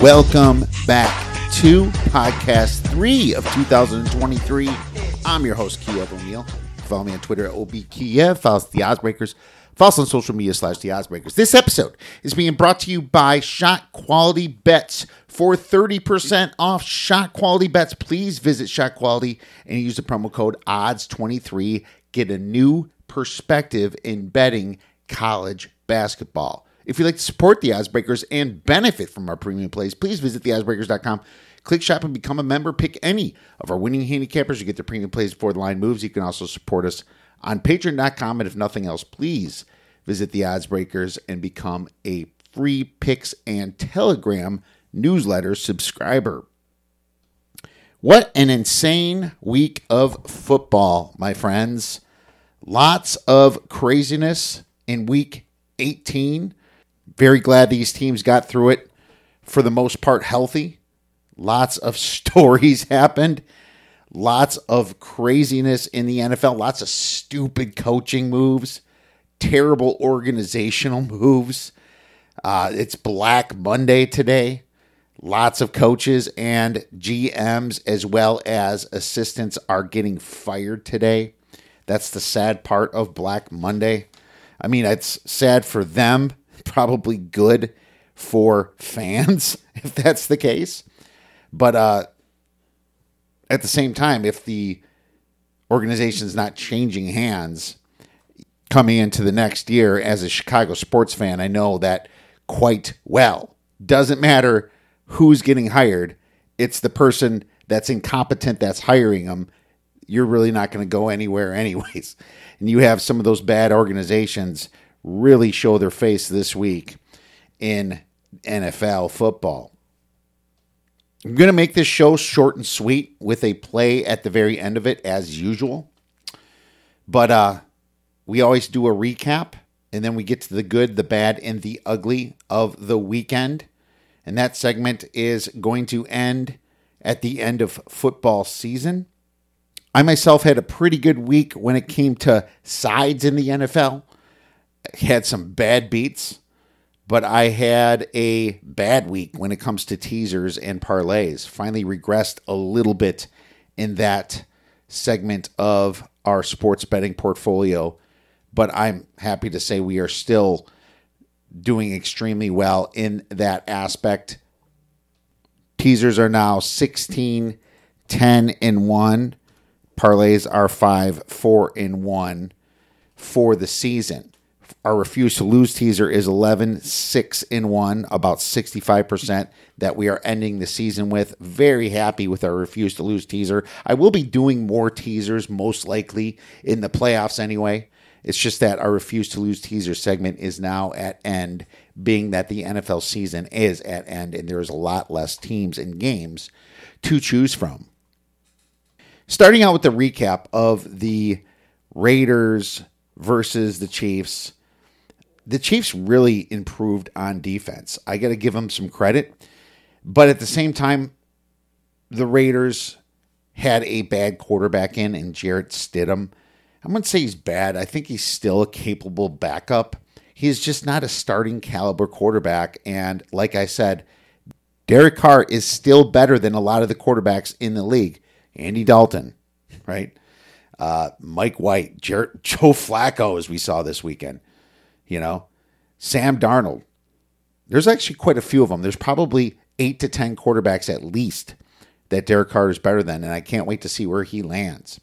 Welcome back to podcast three of 2023. I'm your host, Kiev O'Neil. Follow me on Twitter at OBKiev. Follow us The Oddsbreakers. Follow us on social media slash The Oddsbreakers. This episode is being brought to you by Shot Quality Bets. For 30% off Shot Quality Bets, please visit Shot Quality and use the promo code ODDS23. Get a new perspective in betting college basketball. If you'd like to support the Oddsbreakers and benefit from our premium plays, please visit theoddsbreakers.com. Click shop and become a member. Pick any of our winning handicappers. You get the premium plays before the line moves. You can also support us on patreon.com. And if nothing else, please visit the Oddsbreakers and become a free picks and telegram newsletter subscriber. What an insane week of football, my friends. Lots of craziness in week 18. Very glad these teams got through it for the most part healthy. Lots of stories happened. Lots of craziness in the NFL. Lots of stupid coaching moves. Terrible organizational moves. Uh, it's Black Monday today. Lots of coaches and GMs, as well as assistants, are getting fired today. That's the sad part of Black Monday. I mean, it's sad for them probably good for fans if that's the case. But uh, at the same time, if the organization's not changing hands coming into the next year as a Chicago sports fan, I know that quite well. Doesn't matter who's getting hired, it's the person that's incompetent that's hiring them. You're really not going to go anywhere, anyways. And you have some of those bad organizations really show their face this week in NFL football. I'm going to make this show short and sweet with a play at the very end of it, as usual. But uh, we always do a recap, and then we get to the good, the bad, and the ugly of the weekend. And that segment is going to end at the end of football season. I myself had a pretty good week when it came to sides in the NFL had some bad beats, but I had a bad week when it comes to teasers and parlays. Finally, regressed a little bit in that segment of our sports betting portfolio, but I'm happy to say we are still doing extremely well in that aspect. Teasers are now 16, 10, and 1. Parlays are 5, 4, and 1 for the season. Our refuse to lose teaser is 11, 6 in 1, about 65% that we are ending the season with. Very happy with our refuse to lose teaser. I will be doing more teasers, most likely in the playoffs anyway. It's just that our refuse to lose teaser segment is now at end, being that the NFL season is at end and there's a lot less teams and games to choose from. Starting out with the recap of the Raiders versus the Chiefs the Chiefs really improved on defense. I got to give them some credit. But at the same time, the Raiders had a bad quarterback in and Jarrett Stidham. I wouldn't say he's bad. I think he's still a capable backup. He's just not a starting caliber quarterback. And like I said, Derek Carr is still better than a lot of the quarterbacks in the league. Andy Dalton, right? Uh, Mike White, Joe Flacco, as we saw this weekend. You know, Sam Darnold. There's actually quite a few of them. There's probably eight to 10 quarterbacks at least that Derek Carr is better than, and I can't wait to see where he lands.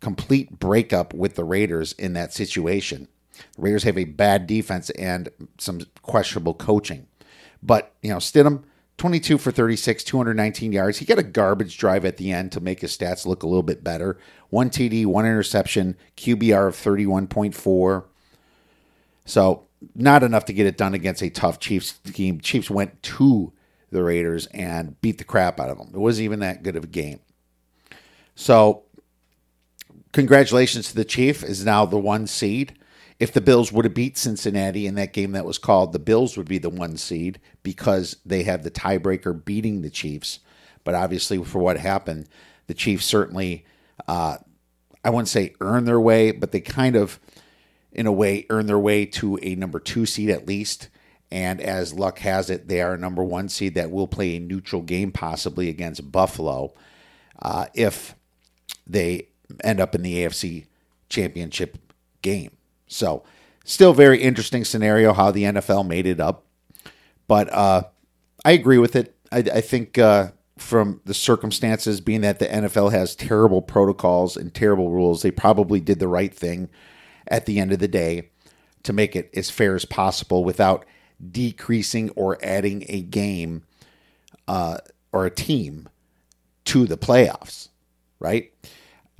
Complete breakup with the Raiders in that situation. The Raiders have a bad defense and some questionable coaching. But, you know, Stidham, 22 for 36, 219 yards. He got a garbage drive at the end to make his stats look a little bit better. One TD, one interception, QBR of 31.4. So, not enough to get it done against a tough Chiefs team. Chiefs went to the Raiders and beat the crap out of them. It wasn't even that good of a game. So, congratulations to the Chief is now the one seed. If the Bills would have beat Cincinnati in that game that was called, the Bills would be the one seed because they have the tiebreaker beating the Chiefs. But obviously, for what happened, the Chiefs certainly, uh, I wouldn't say earned their way, but they kind of, in a way, earned their way to a number two seed at least. And as luck has it, they are a number one seed that will play a neutral game possibly against Buffalo uh, if they end up in the AFC championship game. So, still very interesting scenario how the NFL made it up. But uh, I agree with it. I, I think uh, from the circumstances, being that the NFL has terrible protocols and terrible rules, they probably did the right thing at the end of the day to make it as fair as possible without decreasing or adding a game uh, or a team to the playoffs, right?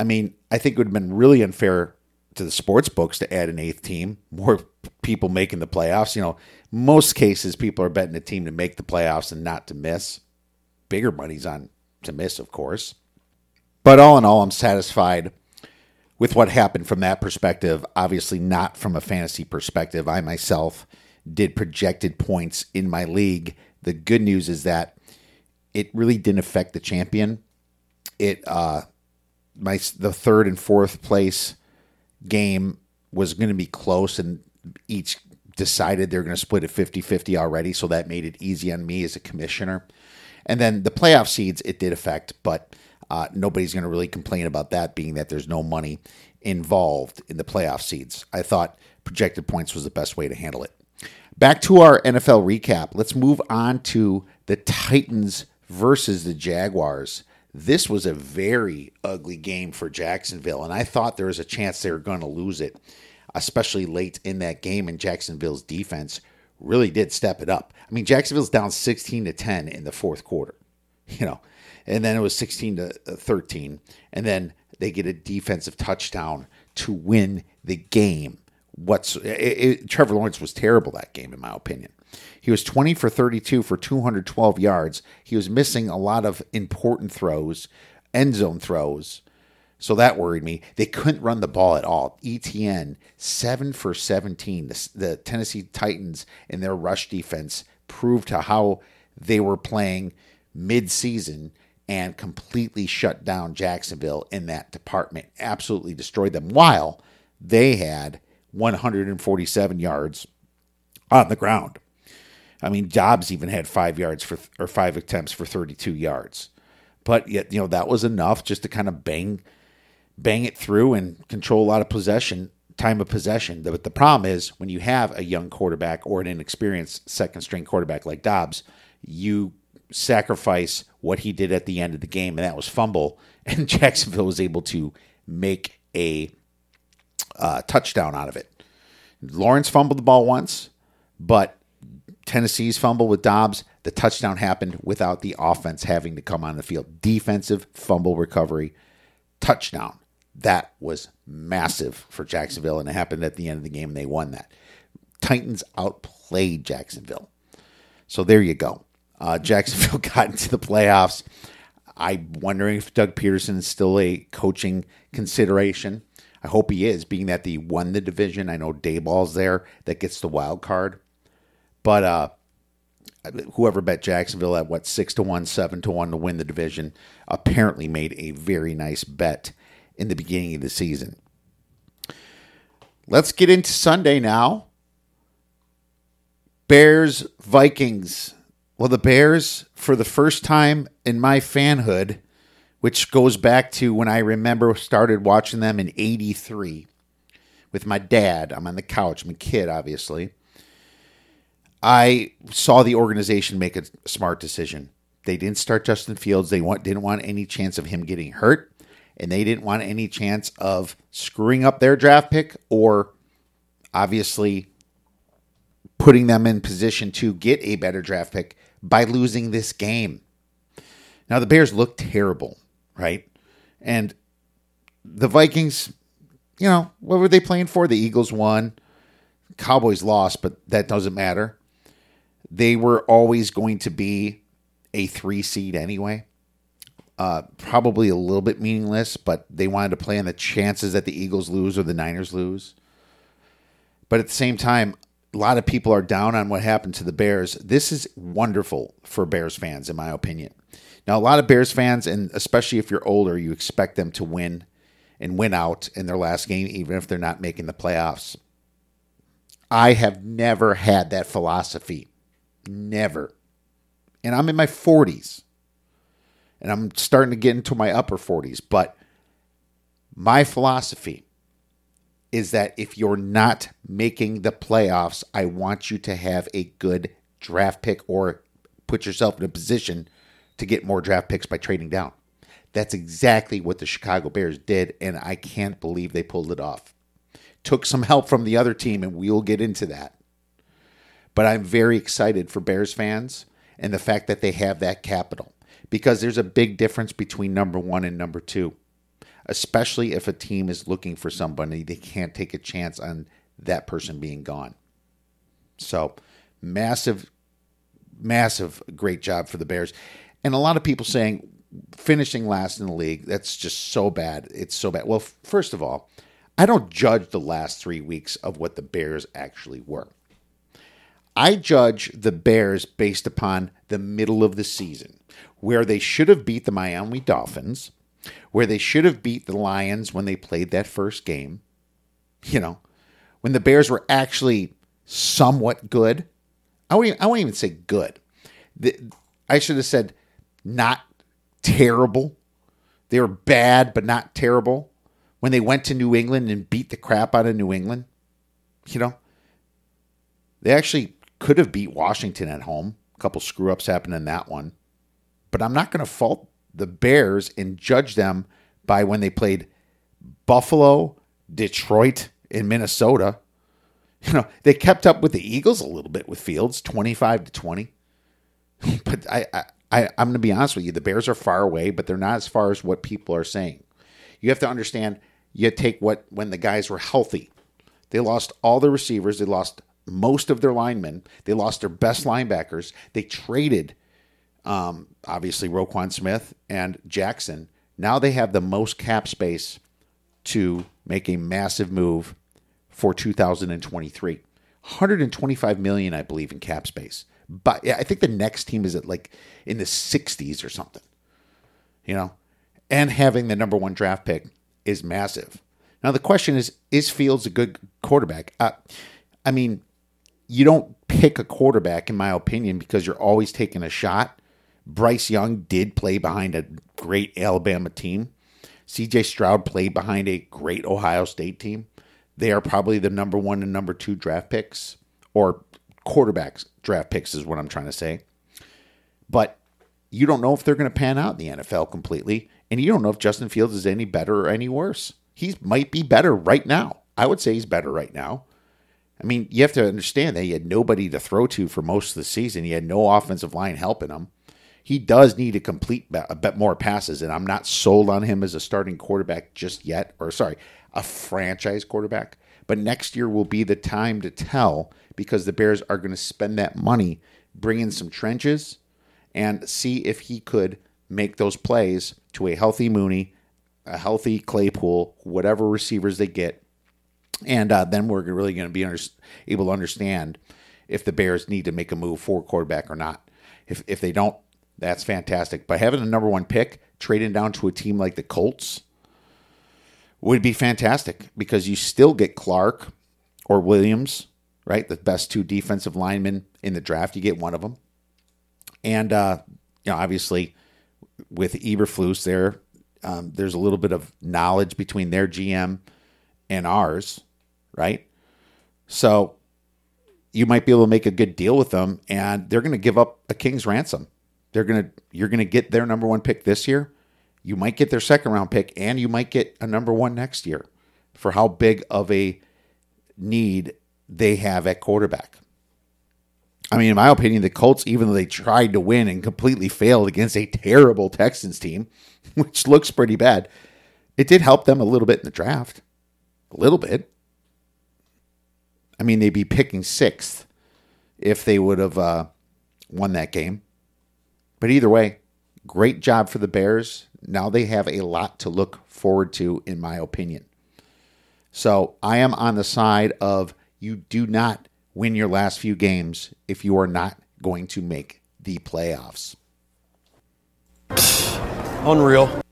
I mean, I think it would have been really unfair to the sports books to add an eighth team, more people making the playoffs. You know, most cases people are betting a team to make the playoffs and not to miss. Bigger money's on to miss, of course. But all in all, I'm satisfied with what happened from that perspective. Obviously, not from a fantasy perspective. I myself did projected points in my league. The good news is that it really didn't affect the champion. It uh my the third and fourth place game was going to be close and each decided they're going to split it 50-50 already so that made it easy on me as a commissioner. And then the playoff seeds it did affect but uh, nobody's going to really complain about that being that there's no money involved in the playoff seeds. I thought projected points was the best way to handle it. Back to our nfl recap. Let's move on to the titans versus the jaguars this was a very ugly game for Jacksonville, and I thought there was a chance they were going to lose it, especially late in that game. And Jacksonville's defense really did step it up. I mean, Jacksonville's down 16 to 10 in the fourth quarter, you know, and then it was 16 to uh, 13, and then they get a defensive touchdown to win the game. What's it, it, Trevor Lawrence was terrible that game, in my opinion. He was 20 for 32 for 212 yards. He was missing a lot of important throws, end zone throws. So that worried me. They couldn't run the ball at all. ETN, 7 for 17. The, the Tennessee Titans and their rush defense proved to how they were playing mid-season and completely shut down Jacksonville in that department. Absolutely destroyed them while they had 147 yards on the ground. I mean, Dobbs even had five yards for or five attempts for 32 yards, but yet you know that was enough just to kind of bang, bang it through and control a lot of possession, time of possession. But the problem is when you have a young quarterback or an inexperienced second string quarterback like Dobbs, you sacrifice what he did at the end of the game, and that was fumble, and Jacksonville was able to make a uh, touchdown out of it. Lawrence fumbled the ball once, but Tennessee's fumble with Dobbs, the touchdown happened without the offense having to come on the field. Defensive fumble recovery, touchdown. That was massive for Jacksonville, and it happened at the end of the game, and they won that. Titans outplayed Jacksonville. So there you go. Uh, Jacksonville got into the playoffs. I'm wondering if Doug Pederson is still a coaching consideration. I hope he is, being that they won the division. I know Daboll's there that gets the wild card. But uh, whoever bet Jacksonville at what six to one, seven to one to win the division apparently made a very nice bet in the beginning of the season. Let's get into Sunday now. Bears Vikings. Well, the Bears, for the first time in my fanhood, which goes back to when I remember started watching them in 83 with my dad. I'm on the couch, a kid, obviously. I saw the organization make a smart decision. They didn't start Justin Fields. They want, didn't want any chance of him getting hurt, and they didn't want any chance of screwing up their draft pick or obviously putting them in position to get a better draft pick by losing this game. Now, the Bears look terrible, right? And the Vikings, you know, what were they playing for? The Eagles won. Cowboys lost, but that doesn't matter. They were always going to be a three seed anyway. Uh, probably a little bit meaningless, but they wanted to play on the chances that the Eagles lose or the Niners lose. But at the same time, a lot of people are down on what happened to the Bears. This is wonderful for Bears fans, in my opinion. Now, a lot of Bears fans, and especially if you're older, you expect them to win and win out in their last game, even if they're not making the playoffs. I have never had that philosophy. Never. And I'm in my 40s and I'm starting to get into my upper 40s. But my philosophy is that if you're not making the playoffs, I want you to have a good draft pick or put yourself in a position to get more draft picks by trading down. That's exactly what the Chicago Bears did, and I can't believe they pulled it off. Took some help from the other team, and we'll get into that. But I'm very excited for Bears fans and the fact that they have that capital because there's a big difference between number one and number two, especially if a team is looking for somebody, they can't take a chance on that person being gone. So, massive, massive, great job for the Bears. And a lot of people saying finishing last in the league, that's just so bad. It's so bad. Well, first of all, I don't judge the last three weeks of what the Bears actually were. I judge the Bears based upon the middle of the season where they should have beat the Miami Dolphins, where they should have beat the Lions when they played that first game. You know, when the Bears were actually somewhat good. I won't even, I won't even say good. The, I should have said not terrible. They were bad, but not terrible. When they went to New England and beat the crap out of New England, you know, they actually could have beat Washington at home. A couple screw ups happened in that one but I'm not going to fault the Bears and judge them by when they played Buffalo, Detroit, and Minnesota. You know, they kept up with the Eagles a little bit with Fields, 25 to 20. but I, I, I I'm going to be honest with you. The Bears are far away, but they're not as far as what people are saying. You have to understand, you take what, when the guys were healthy, they lost all their receivers, they lost most of their linemen, they lost their best linebackers, they traded um, obviously Roquan Smith and Jackson. Now they have the most cap space to make a massive move for 2023. 125 million, I believe, in cap space. But yeah, I think the next team is at like in the 60s or something. You know, and having the number one draft pick is massive. Now the question is: Is Fields a good quarterback? Uh, I mean, you don't pick a quarterback, in my opinion, because you're always taking a shot. Bryce Young did play behind a great Alabama team. CJ Stroud played behind a great Ohio State team. They are probably the number one and number two draft picks, or quarterbacks draft picks, is what I'm trying to say. But you don't know if they're going to pan out in the NFL completely. And you don't know if Justin Fields is any better or any worse. He might be better right now. I would say he's better right now. I mean, you have to understand that he had nobody to throw to for most of the season. He had no offensive line helping him he does need to complete a bit more passes, and I'm not sold on him as a starting quarterback just yet, or sorry, a franchise quarterback. But next year will be the time to tell because the Bears are going to spend that money, bring in some trenches, and see if he could make those plays to a healthy Mooney, a healthy Claypool, whatever receivers they get. And uh, then we're really going to be under, able to understand if the Bears need to make a move for quarterback or not. If, if they don't, that's fantastic. But having a number one pick, trading down to a team like the Colts would be fantastic because you still get Clark or Williams, right? The best two defensive linemen in the draft. You get one of them. And, uh, you know, obviously with Eberflus there, um, there's a little bit of knowledge between their GM and ours, right? So you might be able to make a good deal with them, and they're going to give up a king's ransom. They're gonna you're gonna get their number one pick this year. You might get their second round pick, and you might get a number one next year for how big of a need they have at quarterback. I mean, in my opinion, the Colts, even though they tried to win and completely failed against a terrible Texans team, which looks pretty bad, it did help them a little bit in the draft. A little bit. I mean, they'd be picking sixth if they would have uh, won that game. But either way, great job for the Bears. Now they have a lot to look forward to, in my opinion. So I am on the side of you do not win your last few games if you are not going to make the playoffs. Unreal.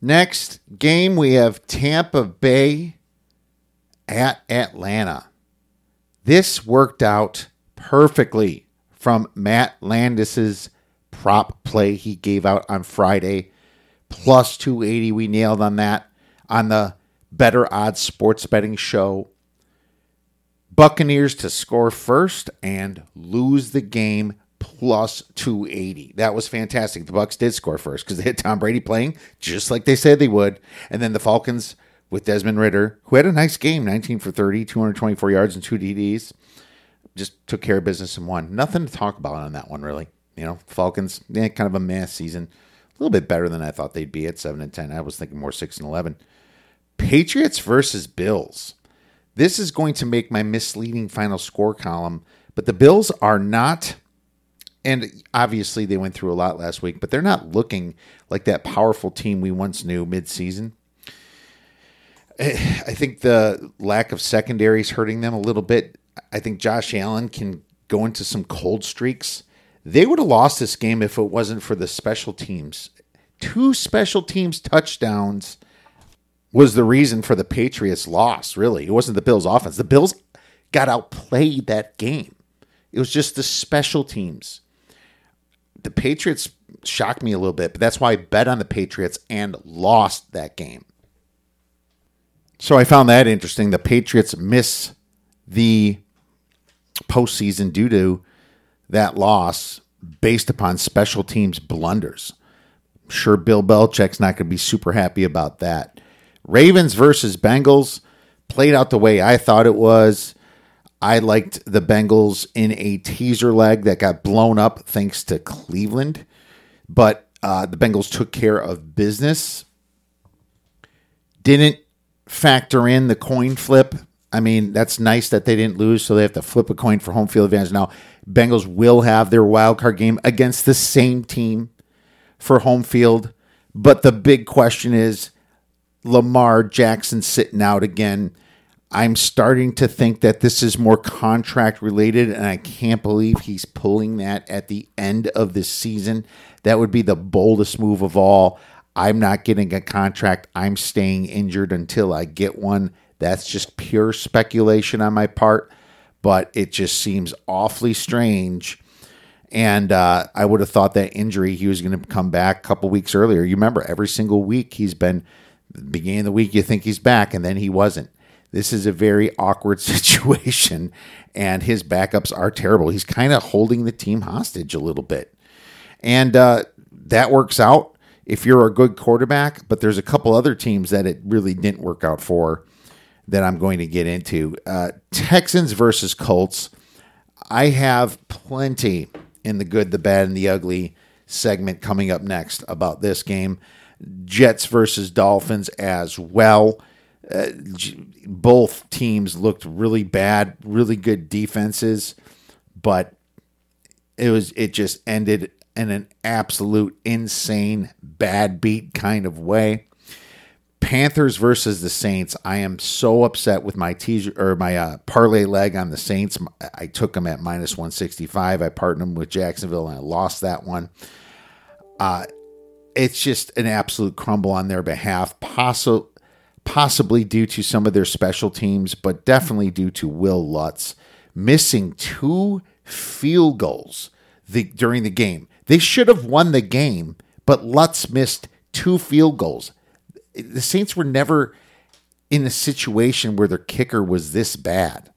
Next game, we have Tampa Bay at Atlanta. This worked out perfectly from Matt Landis's prop play he gave out on Friday. Plus 280, we nailed on that on the Better Odds Sports Betting Show. Buccaneers to score first and lose the game plus 280. That was fantastic. The Bucks did score first because they had Tom Brady playing just like they said they would. And then the Falcons with Desmond Ridder, who had a nice game, 19 for 30, 224 yards and two TDs. Just took care of business and won. Nothing to talk about on that one, really. You know, Falcons, yeah, kind of a mess season. A little bit better than I thought they'd be at 7 and 10. I was thinking more 6 and 11. Patriots versus Bills. This is going to make my misleading final score column, but the Bills are not and obviously they went through a lot last week, but they're not looking like that powerful team we once knew midseason. I think the lack of secondary is hurting them a little bit. I think Josh Allen can go into some cold streaks. They would have lost this game if it wasn't for the special teams. Two special teams touchdowns was the reason for the Patriots' loss, really. It wasn't the Bills' offense. The Bills got outplayed that game. It was just the special teams the Patriots shocked me a little bit, but that's why I bet on the Patriots and lost that game. So I found that interesting. The Patriots miss the postseason due to that loss based upon special teams blunders. I'm sure Bill Belichick's not going to be super happy about that. Ravens versus Bengals played out the way I thought it was. I liked the Bengals in a teaser leg that got blown up thanks to Cleveland, but uh, the Bengals took care of business. Didn't factor in the coin flip. I mean, that's nice that they didn't lose, so they have to flip a coin for home field advantage. Now, Bengals will have their wild card game against the same team for home field, but the big question is Lamar Jackson sitting out again I'm starting to think that this is more contract related, and I can't believe he's pulling that at the end of this season. That would be the boldest move of all. I'm not getting a contract. I'm staying injured until I get one. That's just pure speculation on my part, but it just seems awfully strange. And uh, I would have thought that injury, he was going to come back a couple weeks earlier. You remember, every single week he's been, beginning of the week, you think he's back, and then he wasn't. This is a very awkward situation, and his backups are terrible. He's kind of holding the team hostage a little bit. And uh, that works out if you're a good quarterback, but there's a couple other teams that it really didn't work out for that I'm going to get into. Uh, Texans versus Colts. I have plenty in the good, the bad, and the ugly segment coming up next about this game. Jets versus Dolphins as well. Uh, both teams looked really bad, really good defenses, but it was it just ended in an absolute insane bad beat kind of way. Panthers versus the Saints. I am so upset with my teaser or my uh, parlay leg on the Saints. I took them at minus 165. I partnered them with Jacksonville and I lost that one. Uh, it's just an absolute crumble on their behalf. Possible possibly due to some of their special teams, but definitely due to Wil Lutz missing two field goals the, during the game. They should have won the game, but Lutz missed two field goals. The Saints were never in a situation where their kicker was this bad.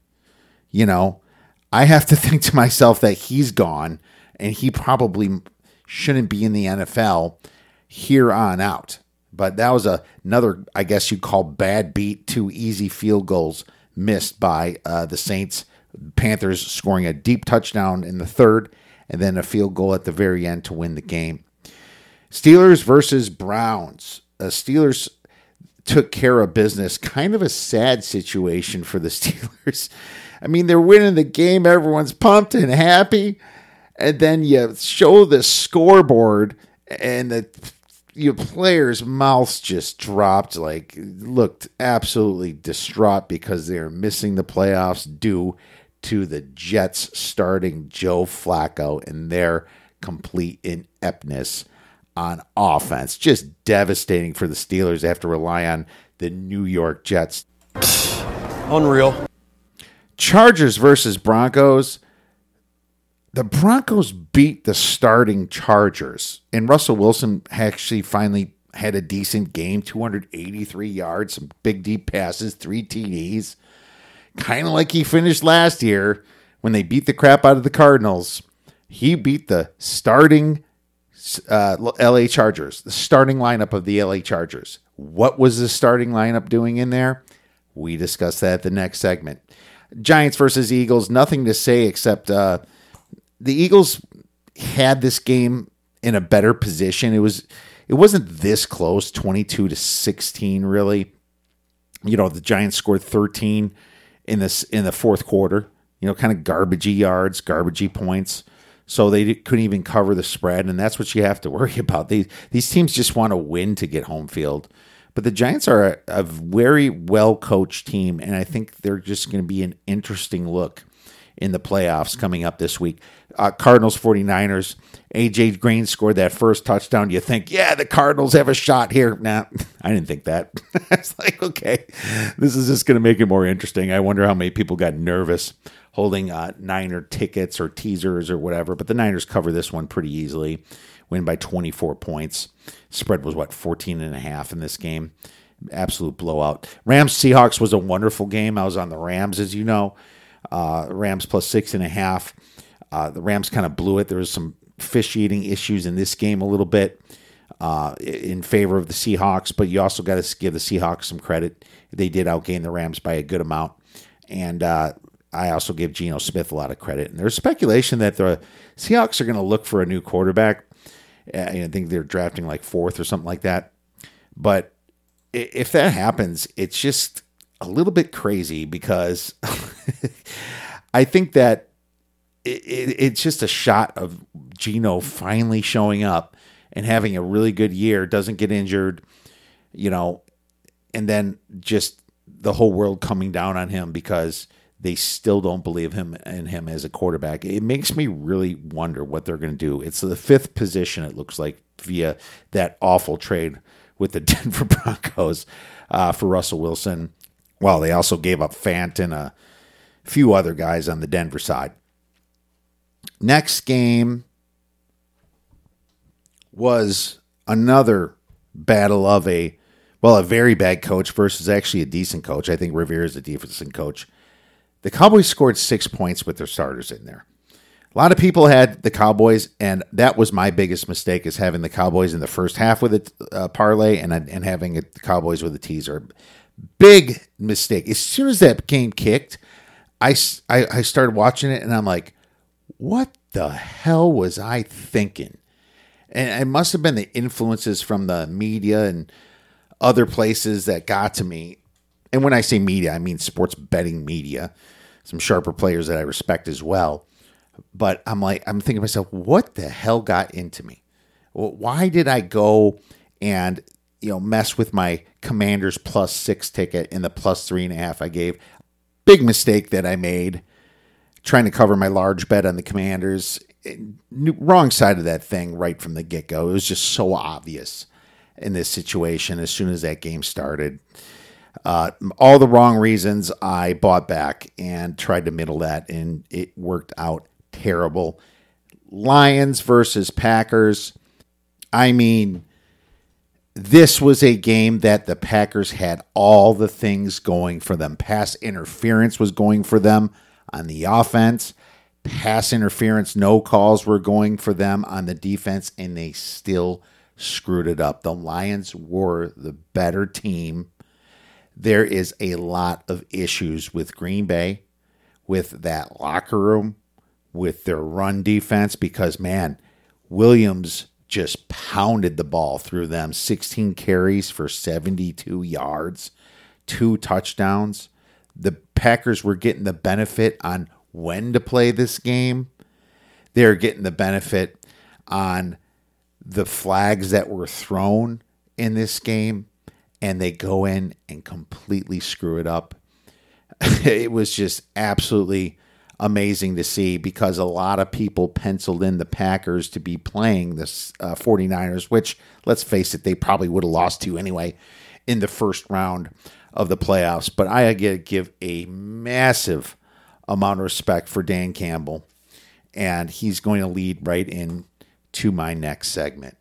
You know, I have to think to myself that he's gone and he probably shouldn't be in the NFL here on out. But that was a, another, I guess you'd call bad beat, two easy field goals missed by uh, the Saints Panthers scoring a deep touchdown in the third, and then a field goal at the very end to win the game. Steelers versus Browns. Uh, Steelers took care of business. Kind of a sad situation for the Steelers. I mean, they're winning the game, everyone's pumped and happy, and then you show the scoreboard, and the your players' mouths just dropped, like looked absolutely distraught because they're missing the playoffs due to the Jets starting Joe Flacco and their complete ineptness on offense. Just devastating for the Steelers. They have to rely on the New York Jets. Unreal. Chargers versus Broncos. The Broncos beat the starting Chargers, and Russell Wilson actually finally had a decent game 283 yards, some big deep passes, three TDs. Kind of like he finished last year when they beat the crap out of the Cardinals. He beat the starting uh, LA Chargers, the starting lineup of the LA Chargers. What was the starting lineup doing in there? We discuss that at the next segment. Giants versus Eagles, nothing to say except uh, the Eagles had this game in a better position. It was it wasn't this close, 22 to 16 really. You know, the Giants scored 13 in this in the fourth quarter. You know, kind of garbagey yards, garbagey points. So they couldn't even cover the spread, and that's what you have to worry about. These these teams just want to win to get home field. But the Giants are a, a very well coached team, and I think they're just going to be an interesting look in the playoffs coming up this week. Uh, Cardinals 49ers. AJ Green scored that first touchdown. You think, yeah, the Cardinals have a shot here. Nah, I didn't think that. it's like, okay, this is just going to make it more interesting. I wonder how many people got nervous holding uh, Niner tickets or teasers or whatever. But the Niners cover this one pretty easily, win by 24 points. Spread was what 14 and a half in this game. Absolute blowout. Rams Seahawks was a wonderful game. I was on the Rams, as you know. Uh, Rams plus six and a half. Uh, the Rams kind of blew it. There was some officiating issues in this game a little bit uh, in favor of the Seahawks, but you also got to give the Seahawks some credit. They did outgain the Rams by a good amount. And uh, I also give Geno Smith a lot of credit. And there's speculation that the Seahawks are going to look for a new quarterback. Uh, I think they're drafting like fourth or something like that. But if that happens, it's just a little bit crazy because I think that it, it, it's just a shot of Geno finally showing up and having a really good year, doesn't get injured, you know, and then just the whole world coming down on him because they still don't believe him in him as a quarterback. It makes me really wonder what they're going to do. It's the fifth position it looks like via that awful trade with the Denver Broncos uh, for Russell Wilson. Well, they also gave up Fant and a few other guys on the Denver side. Next game was another battle of a well, a very bad coach versus actually a decent coach. I think Rivera is a decent coach. The Cowboys scored six points with their starters in there. A lot of people had the Cowboys, and that was my biggest mistake: is having the Cowboys in the first half with a uh, parlay and and having the Cowboys with a teaser. Big mistake. As soon as that game kicked, I, I, I started watching it, and I'm like, what the hell was I thinking? And it must have been the influences from the media and other places that got to me. And when I say media, I mean sports betting media, some sharper players that I respect as well. But I'm like, I'm thinking to myself, what the hell got into me? Well, why did I go and you know mess with my Commanders plus six ticket in the plus three and a half I gave? Big mistake that I made trying to cover my large bet on the Commanders. Wrong side of that thing right from the get go. It was just so obvious in this situation as soon as that game started. Uh, all the wrong reasons I bought back and tried to middle that, and it worked out terrible. Lions versus Packers. I mean, this was a game that the Packers had all the things going for them. Pass interference was going for them on the offense. Pass interference, no calls were going for them on the defense, and they still screwed it up. The Lions were the better team. There is a lot of issues with Green Bay, with that locker room, with their run defense, because man, Williams just pounded the ball through them 16 carries for 72 yards, two touchdowns. The Packers were getting the benefit on when to play this game. They're getting the benefit on the flags that were thrown in this game, and they go in and completely screw it up. it was just absolutely amazing to see because a lot of people penciled in the Packers to be playing the uh, 49ers, which, let's face it, they probably would have lost to anyway in the first round of the playoffs. But I to give a massive amount of respect for Dan Campbell, and he's going to lead right in to my next segment.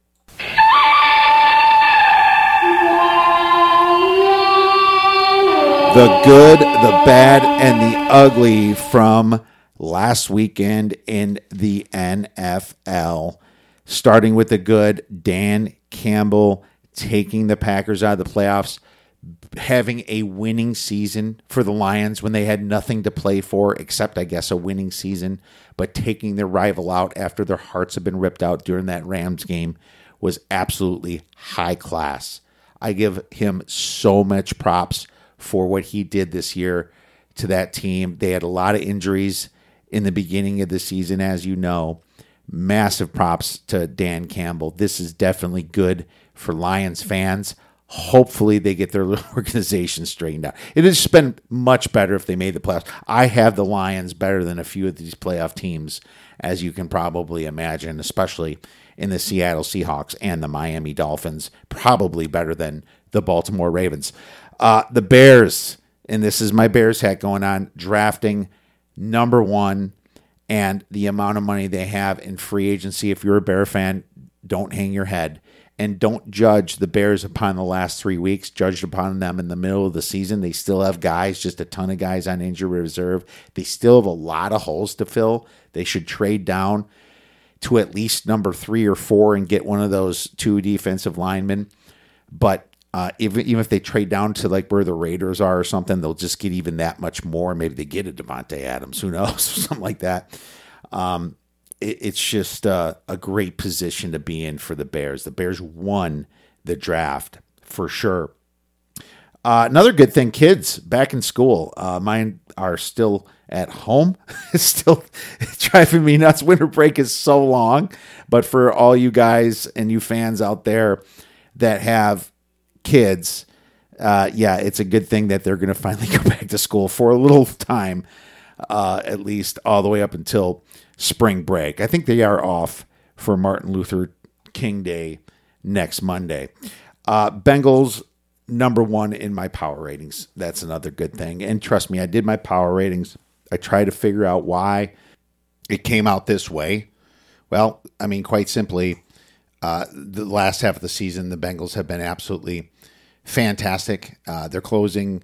The good, the bad, and the ugly from last weekend in the NFL. Starting with the good, Dan Campbell taking the Packers out of the playoffs, having a winning season for the Lions when they had nothing to play for except, I guess, a winning season, but taking their rival out after their hearts have been ripped out during that Rams game was absolutely high class. I give him so much props for what he did this year to that team. They had a lot of injuries in the beginning of the season, as you know. Massive props to Dan Campbell. This is definitely good for Lions fans. Hopefully, they get their organization straightened out. It has been much better if they made the playoffs. I have the Lions better than a few of these playoff teams, as you can probably imagine, especially in the Seattle Seahawks and the Miami Dolphins. Probably better than the Baltimore Ravens. Uh, the Bears, and this is my Bears hat going on, drafting number one and the amount of money they have in free agency. If you're a Bear fan, don't hang your head and don't judge the Bears upon the last three weeks. Judge upon them in the middle of the season. They still have guys, just a ton of guys on injury reserve. They still have a lot of holes to fill. They should trade down to at least number three or four and get one of those two defensive linemen. But uh, even even if they trade down to like where the Raiders are or something, they'll just get even that much more. Maybe they get a Davante Adams, who knows, something like that. Um, it, it's just uh, a great position to be in for the Bears. The Bears won the draft for sure. Uh, another good thing, kids back in school. Uh, mine are still at home. it's still driving me nuts. Winter break is so long, but for all you guys and you fans out there that have kids, uh, yeah, it's a good thing that they're going to finally go back to school for a little time, uh, at least all the way up until spring break. I think they are off for Martin Luther King Day next Monday. Uh, Bengals number one in my power ratings. That's another good thing. And trust me, I did my power ratings. I tried to figure out why it came out this way. Well, I mean, quite simply, uh, the last half of the season, the Bengals have been absolutely fantastic. Uh, they're closing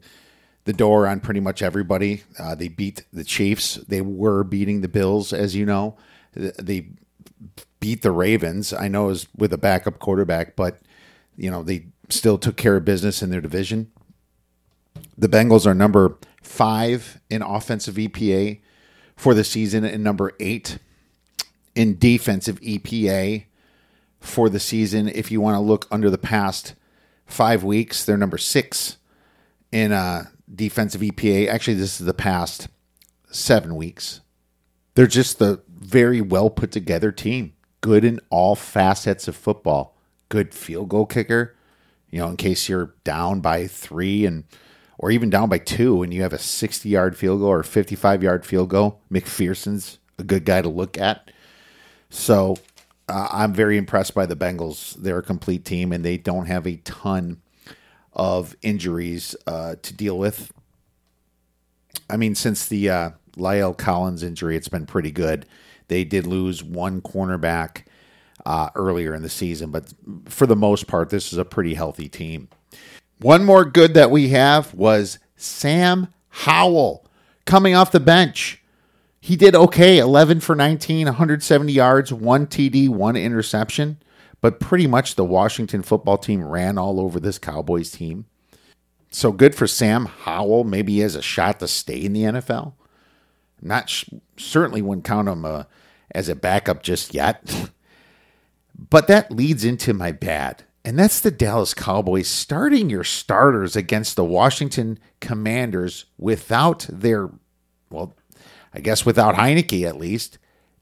the door on pretty much everybody. Uh, they beat the Chiefs. They were beating the Bills, as you know. They beat the Ravens. I know was with a backup quarterback, but you know they still took care of business in their division. The Bengals are number five in offensive EPA for the season and number eight in defensive EPA for the season. If you want to look under the past five weeks, they're number six in uh, defensive EPA. Actually, this is the past seven weeks. They're just the very well put together team. Good in all facets of football. Good field goal kicker. You know, in case you're down by three and or even down by two and you have a 60 yard field goal or 55 yard field goal, McPherson's a good guy to look at. So uh, I'm very impressed by the Bengals. They're a complete team, and they don't have a ton of injuries uh, to deal with. I mean, since the uh, La'el Collins injury, it's been pretty good. They did lose one cornerback uh, earlier in the season, but for the most part, this is a pretty healthy team. One more good that we have was Sam Howell coming off the bench he did okay 11 for 19, 170 yards, one TD, one interception. But pretty much the Washington football team ran all over this Cowboys team. So good for Sam Howell. Maybe he has a shot to stay in the NFL. Not sh- certainly wouldn't count him uh, as a backup just yet. but that leads into my bad, and that's the Dallas Cowboys starting your starters against the Washington Commanders without their, well, I guess without Heinicke at least,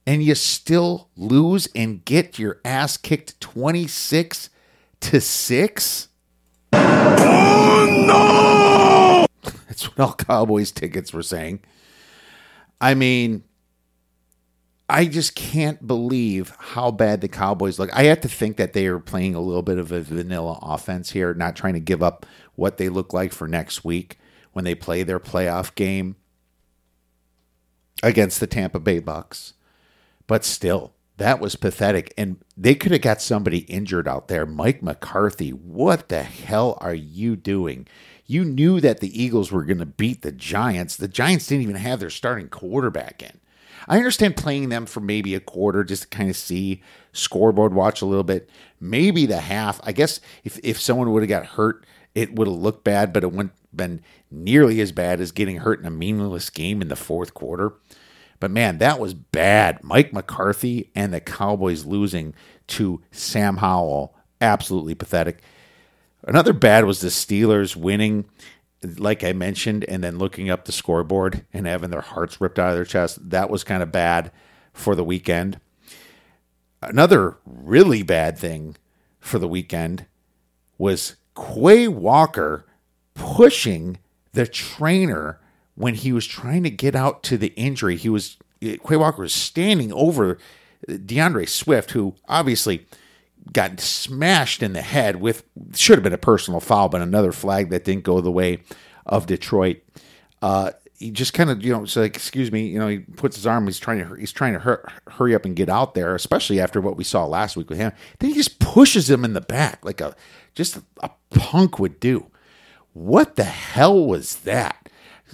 and you still lose and get your ass kicked 26 to 6? Oh no! That's what all Cowboys tickets were saying. I mean, I just can't believe how bad the Cowboys look. I have to think that they are playing a little bit of a vanilla offense here, not trying to give up what they look like for next week when they play their playoff game against the Tampa Bay Bucks. But still, that was pathetic. And they could have got somebody injured out there. Mike McCarthy, what the hell are you doing? You knew that the Eagles were going to beat the Giants. The Giants didn't even have their starting quarterback in. I understand playing them for maybe a quarter just to kind of see scoreboard watch a little bit. Maybe the half. I guess if, if someone would have got hurt, it would have looked bad, but it wouldn't been nearly as bad as getting hurt in a meaningless game in the fourth quarter. But man, that was bad. Mike McCarthy and the Cowboys losing to Sam Howell. Absolutely pathetic. Another bad was the Steelers winning, like I mentioned, and then looking up the scoreboard and having their hearts ripped out of their chest. That was kind of bad for the weekend. Another really bad thing for the weekend was Quay Walker pushing the trainer when he was trying to get out to the injury, he was Quay Walker was standing over D'Andre Swift, who obviously got smashed in the head with should have been a personal foul, but another flag that didn't go the way of Detroit. Uh, he just kind of you know like excuse me you know he puts his arm he's trying to he's trying to hur- hurry up and get out there especially after what we saw last week with him. Then he just pushes him in the back like a just a punk would do what the hell was that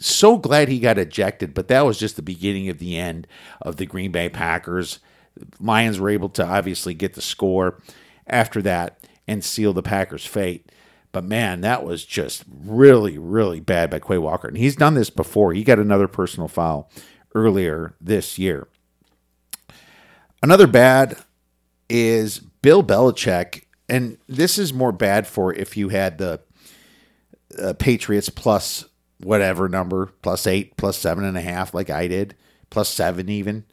so glad he got ejected, but that was just the beginning of the end of the Green Bay Packers. Lions were able to obviously get the score after that and seal the Packers' fate. But man, that was just really, really bad by Quay Walker. And he's done this before. He got another personal foul earlier this year. Another bad is Bill Belichick. And this is more bad for if you had the uh, Patriots plus whatever number, plus eight, plus seven and a half, like I did, plus seven even.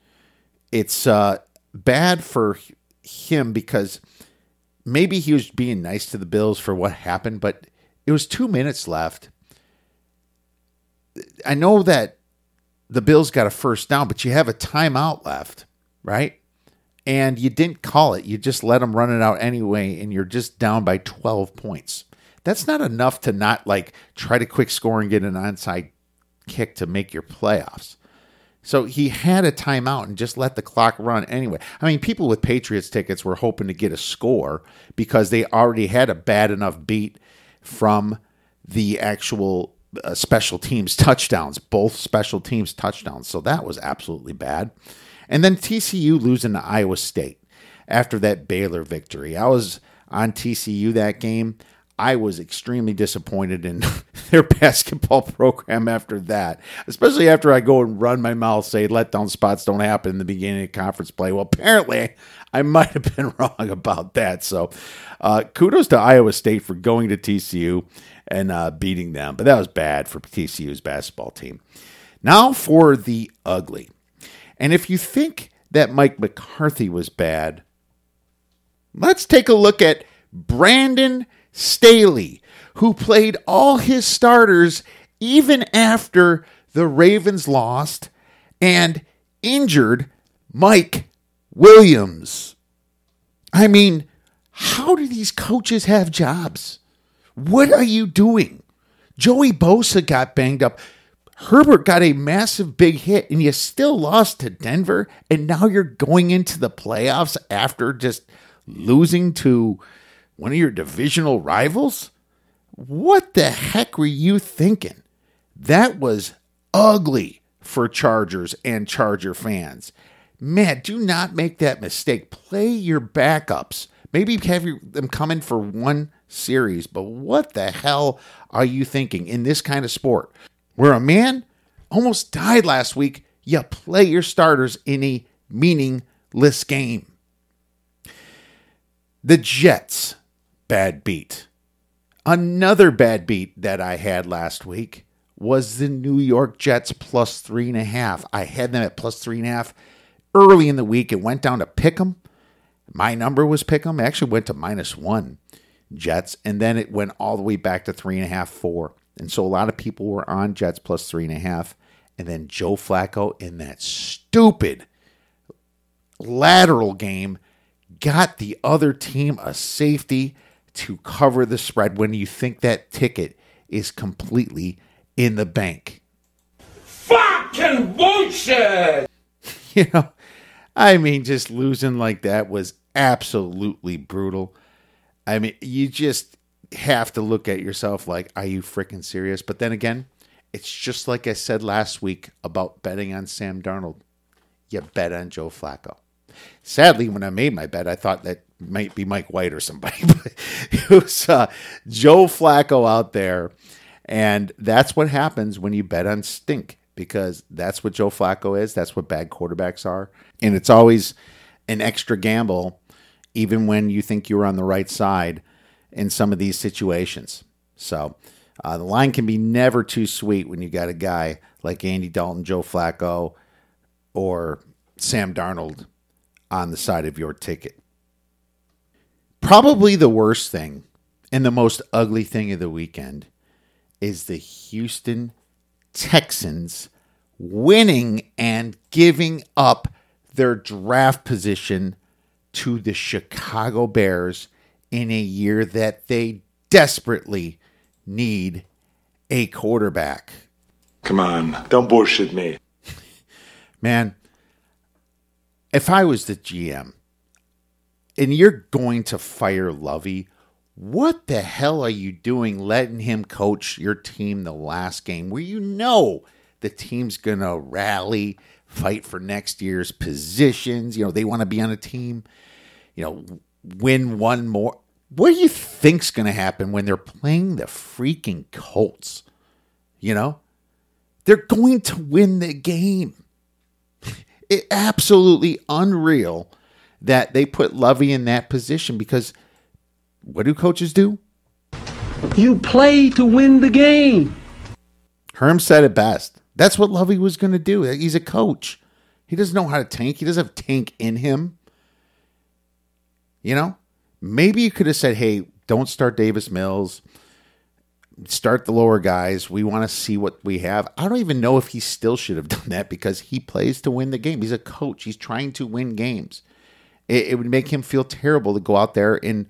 It's uh, bad for him because maybe he was being nice to the Bills for what happened, but it was two minutes left. I know that the Bills got a first down, but you have a timeout left, right? And you didn't call it. You just let them run it out anyway, and you're just down by 12 points that's not enough to not like try to quick score and get an onside kick to make your playoffs. So he had a timeout and just let the clock run anyway. I mean, people with Patriots tickets were hoping to get a score because they already had a bad enough beat from the actual uh, special teams touchdowns, both special teams touchdowns. So that was absolutely bad. And then TCU losing to Iowa State after that Baylor victory. I was on TCU that game. I was extremely disappointed in their basketball program after that, especially after I go and run my mouth, say letdown spots don't happen in the beginning of conference play. Well, apparently I might have been wrong about that. So uh, kudos to Iowa State for going to TCU and uh, beating them, but that was bad for TCU's basketball team. Now for the ugly. And if you think that Mike McCarthy was bad, let's take a look at Brandon Staley, who played all his starters even after the Ravens lost and injured Mike Williams. I mean, how do these coaches have jobs? What are you doing? Joey Bosa got banged up. Herbert got a massive big hit, and you still lost to Denver. And now you're going into the playoffs after just losing to one of your divisional rivals? What the heck were you thinking? That was ugly for Chargers and Charger fans. Man, do not make that mistake. Play your backups. Maybe have them come in for one series, but what the hell are you thinking in this kind of sport where a man almost died last week? You play your starters in a meaningless game. The Jets, bad beat. Another bad beat that I had last week was the New York Jets plus three and a half. I had them at plus three and a half early in the week. It went down to pick them. My number was pick them. It actually went to minus one Jets, and then it went all the way back to three and a half, four. And so a lot of people were on Jets plus three and a half. And then Joe Flacco in that stupid lateral game got the other team a safety to cover the spread when you think that ticket is completely in the bank. Fucking bullshit! You know, I mean, just losing like that was absolutely brutal. I mean, you just have to look at yourself like, are you freaking serious? But then again, it's just like I said last week about betting on Sam Darnold. You bet on Joe Flacco. Sadly, when I made my bet, I thought that might be Mike White or somebody, but it was uh, Joe Flacco out there. And that's what happens when you bet on stink because that's what Joe Flacco is. That's what bad quarterbacks are. And it's always an extra gamble, even when you think you're on the right side in some of these situations. So uh, the line can be never too sweet when you got a guy like Andy Dalton, Joe Flacco, or Sam Darnold on the side of your ticket. Probably the worst thing and the most ugly thing of the weekend is the Houston Texans winning and giving up their draft position to the Chicago Bears in a year that they desperately need a quarterback. Come on, don't bullshit me. Man, if I was the GM and you're going to fire Lovie, what the hell are you doing letting him coach your team the last game where you know the team's going to rally, fight for next year's positions? You know, they want to be on a team, you know, win one more. What do you think's going to happen when they're playing the freaking Colts? You know, they're going to win the game. It absolutely unreal that they put Lovie in that position because what do coaches do? You play to win the game. Herm said it best. That's what Lovie was going to do. He's a coach. He doesn't know how to tank. He doesn't have tank in him. You know, maybe you could have said, "Hey, don't start Davis Mills. Start the lower guys. We want to see what we have." I don't even know if he still should have done that because he plays to win the game. He's a coach. He's trying to win games. It, it would make him feel terrible to go out there and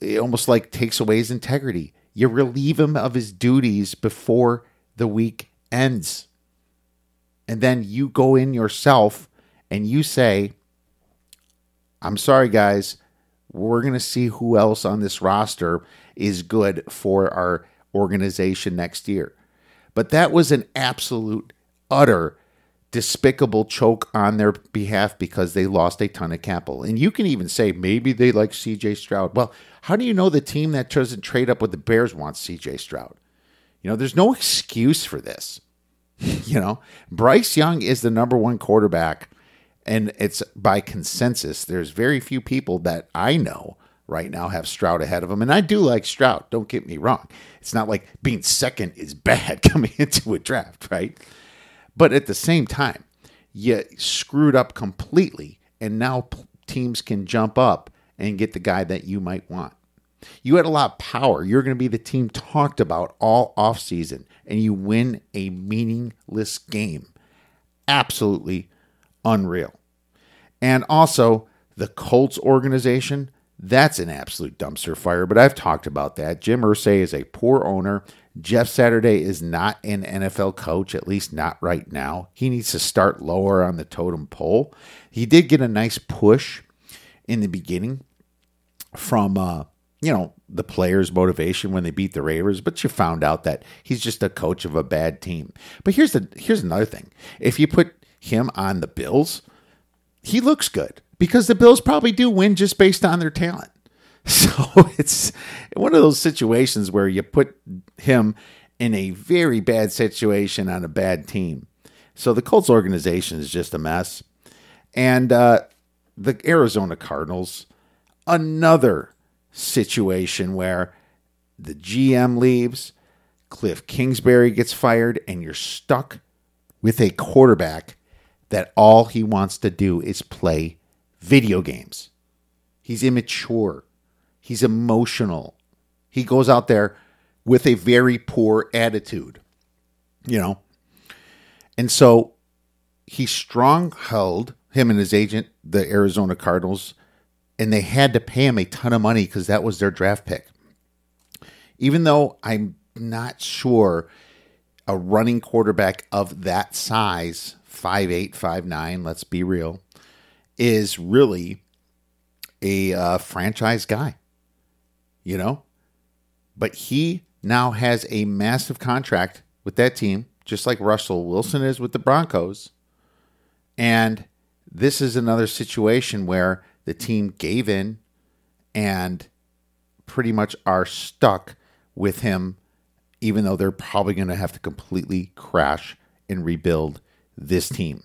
it almost like takes away his integrity. You relieve him of his duties before the week ends. And then you go in yourself and you say, I'm sorry, guys. We're going to see who else on this roster is good for our organization next year. But that was an absolute, utter, despicable choke on their behalf because they lost a ton of capital. And you can even say maybe they like CJ Stroud. Well, how do you know the team that doesn't trade up with the Bears wants CJ Stroud? You know, there's no excuse for this. you know, Bryce Young is the number one quarterback, and it's by consensus. There's very few people that I know right now have Stroud ahead of him. And I do like Stroud, don't get me wrong. It's not like being second is bad coming into a draft, right? But at the same time, you screwed up completely, and now teams can jump up and get the guy that you might want. You had a lot of power. You're going to be the team talked about all offseason, and you win a meaningless game. Absolutely unreal. And also, the Colts organization, that's an absolute dumpster fire, but I've talked about that. Jim Irsay is a poor owner. Jeff Saturday is not an NFL coach, at least not right now. He needs to start lower on the totem pole. He did get a nice push in the beginning from uh, you know, the players' motivation when they beat the Ravens, but you found out that he's just a coach of a bad team. But here's the here's another thing. If you put him on the Bills, he looks good because the Bills probably do win just based on their talent. So it's one of those situations where you put him in a very bad situation on a bad team. So the Colts organization is just a mess. And uh, the Arizona Cardinals, another situation where the GM leaves, Cliff Kingsbury gets fired, and you're stuck with a quarterback that all he wants to do is play video games. He's immature. He's emotional. He goes out there with a very poor attitude, you know. And so he strong held him and his agent, the Arizona Cardinals, and they had to pay him a ton of money because that was their draft pick. Even though I'm not sure a running quarterback of that size, 5'8, 5'9, let's be real, is really a uh, franchise guy, you know? But he now has a massive contract with that team, just like Russell Wilson is with the Broncos. And this is another situation where the team gave in and pretty much are stuck with him, even though they're probably going to have to completely crash and rebuild this team.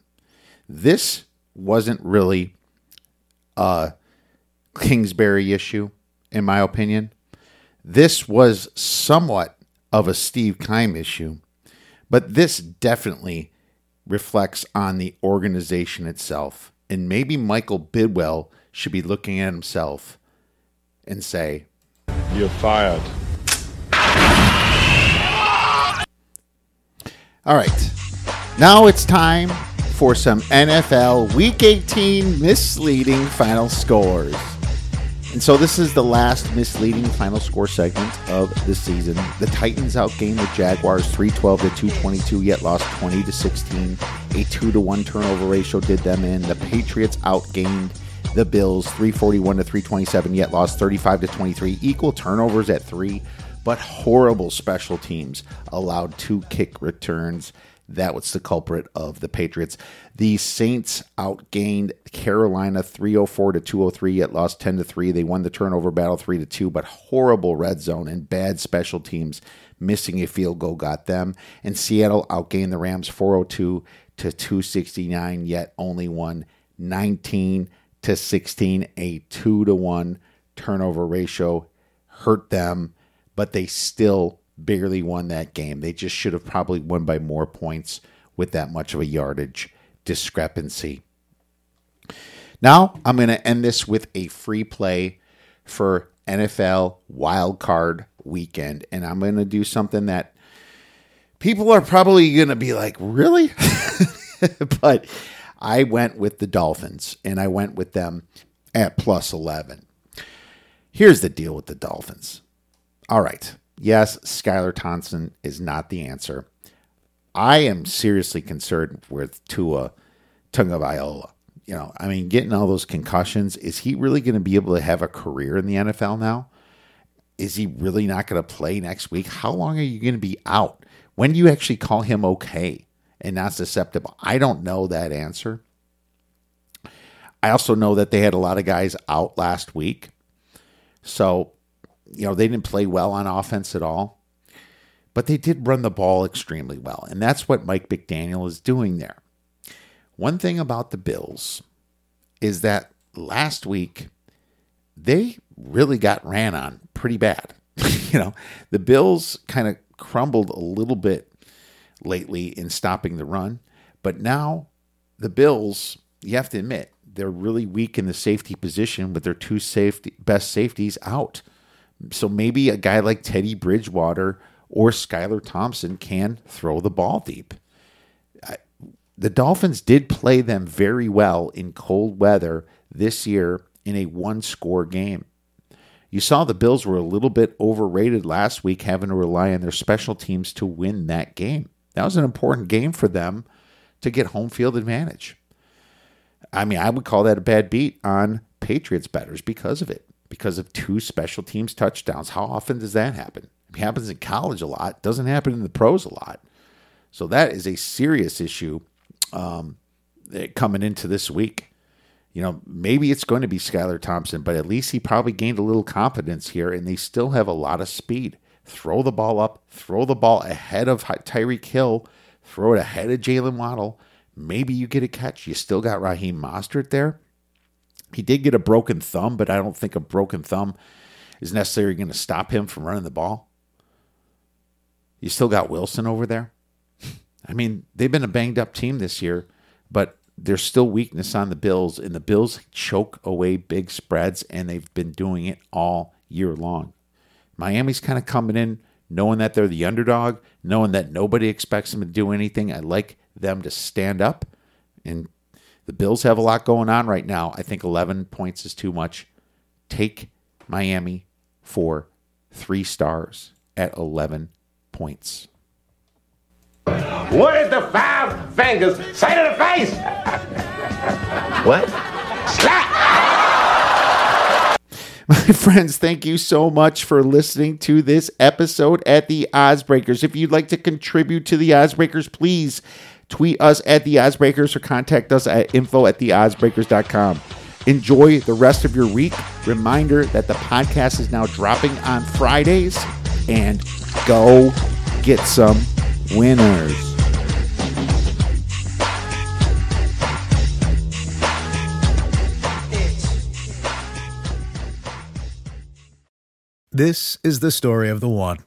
This wasn't really a Kingsbury issue, in my opinion. This was somewhat of a Steve Keim issue, but this definitely reflects on the organization itself. And maybe Michael Bidwill should be looking at himself and say, You're fired. All right. Now it's time for some NFL Week 18 misleading final scores. And so this is the last misleading final score segment of the season. The Titans outgained the Jaguars 312 to 222, yet lost 20 to 16. A 2 to 1 turnover ratio did them in. The Patriots outgained the Bills 341 to 327, yet lost 35 to 23. Equal turnovers at 3, but horrible special teams allowed two kick returns. That was the culprit of the Patriots. The Saints outgained Carolina 304 to 203, yet lost 10 to 3. They won the turnover battle 3 to 2, but horrible red zone and bad special teams missing a field goal got them. And Seattle outgained the Rams 402 to 269, yet only won 19 to 16. A 2 to 1 turnover ratio hurt them, but they still barely won that game. They just should have probably won by more points with that much of a yardage discrepancy. Now, I'm going to end this with a free play for NFL wildcard weekend. And I'm going to do something that people are probably going to be like, really? but I went with the Dolphins and I went with them at plus 11. Here's the deal with the Dolphins. All right. Yes, Skylar Thompson is not the answer. I am seriously concerned with Tua Tagovailoa. You know, I mean, getting all those concussions, is he really going to be able to have a career in the NFL now? Is he really not going to play next week? How long are you going to be out? When do you actually call him okay and not susceptible? I don't know that answer. I also know that they had a lot of guys out last week. So you know, they didn't play well on offense at all, but they did run the ball extremely well. And that's what Mike McDaniel is doing there. One thing about the Bills is that last week they really got ran on pretty bad. you know, the Bills kind of crumbled a little bit lately in stopping the run, but now the Bills, you have to admit, they're really weak in the safety position with their two safety best safeties out. So maybe a guy like Teddy Bridgewater or Skylar Thompson can throw the ball deep. the Dolphins did play them very well in cold weather this year in a one score game. You saw the Bills were a little bit overrated last week, having to rely on their special teams to win that game. That was an important game for them to get home field advantage. I mean, I would call that a bad beat on Patriots betters because of it because of two special teams touchdowns. How often does that happen? It happens in college a lot, doesn't happen in the pros a lot. So that is a serious issue um, coming into this week. You know, maybe it's going to be Skylar Thompson, but at least he probably gained a little confidence here, and they still have a lot of speed. Throw the ball up, throw the ball ahead of Tyreek Hill, throw it ahead of Jaylen Waddle. Maybe you get a catch. You still got Raheem Mostert there. He did get a broken thumb, but I don't think a broken thumb is necessarily going to stop him from running the ball. You still got Wilson over there. I mean, they've been a banged up team this year, but there's still weakness on the Bills, and the Bills choke away big spreads, and they've been doing it all year long. Miami's kind of coming in knowing that they're the underdog, knowing that nobody expects them to do anything. I like them to stand up, and the Bills have a lot going on right now. I think 11 points is too much. Take Miami for three stars at 11 points. What is the five fingers? Say to the face! What? Slap! My friends, thank you so much for listening to this episode at the Oddsbreakers. If you'd like to contribute to the Oddsbreakers, please tweet us at the Oddsbreakers or contact us at info at theoddsbreakers.com. Enjoy the rest of your week. Reminder that the podcast is now dropping on Fridays and go get some winners. This is the story of the one.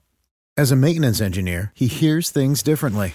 As a maintenance engineer, he hears things differently.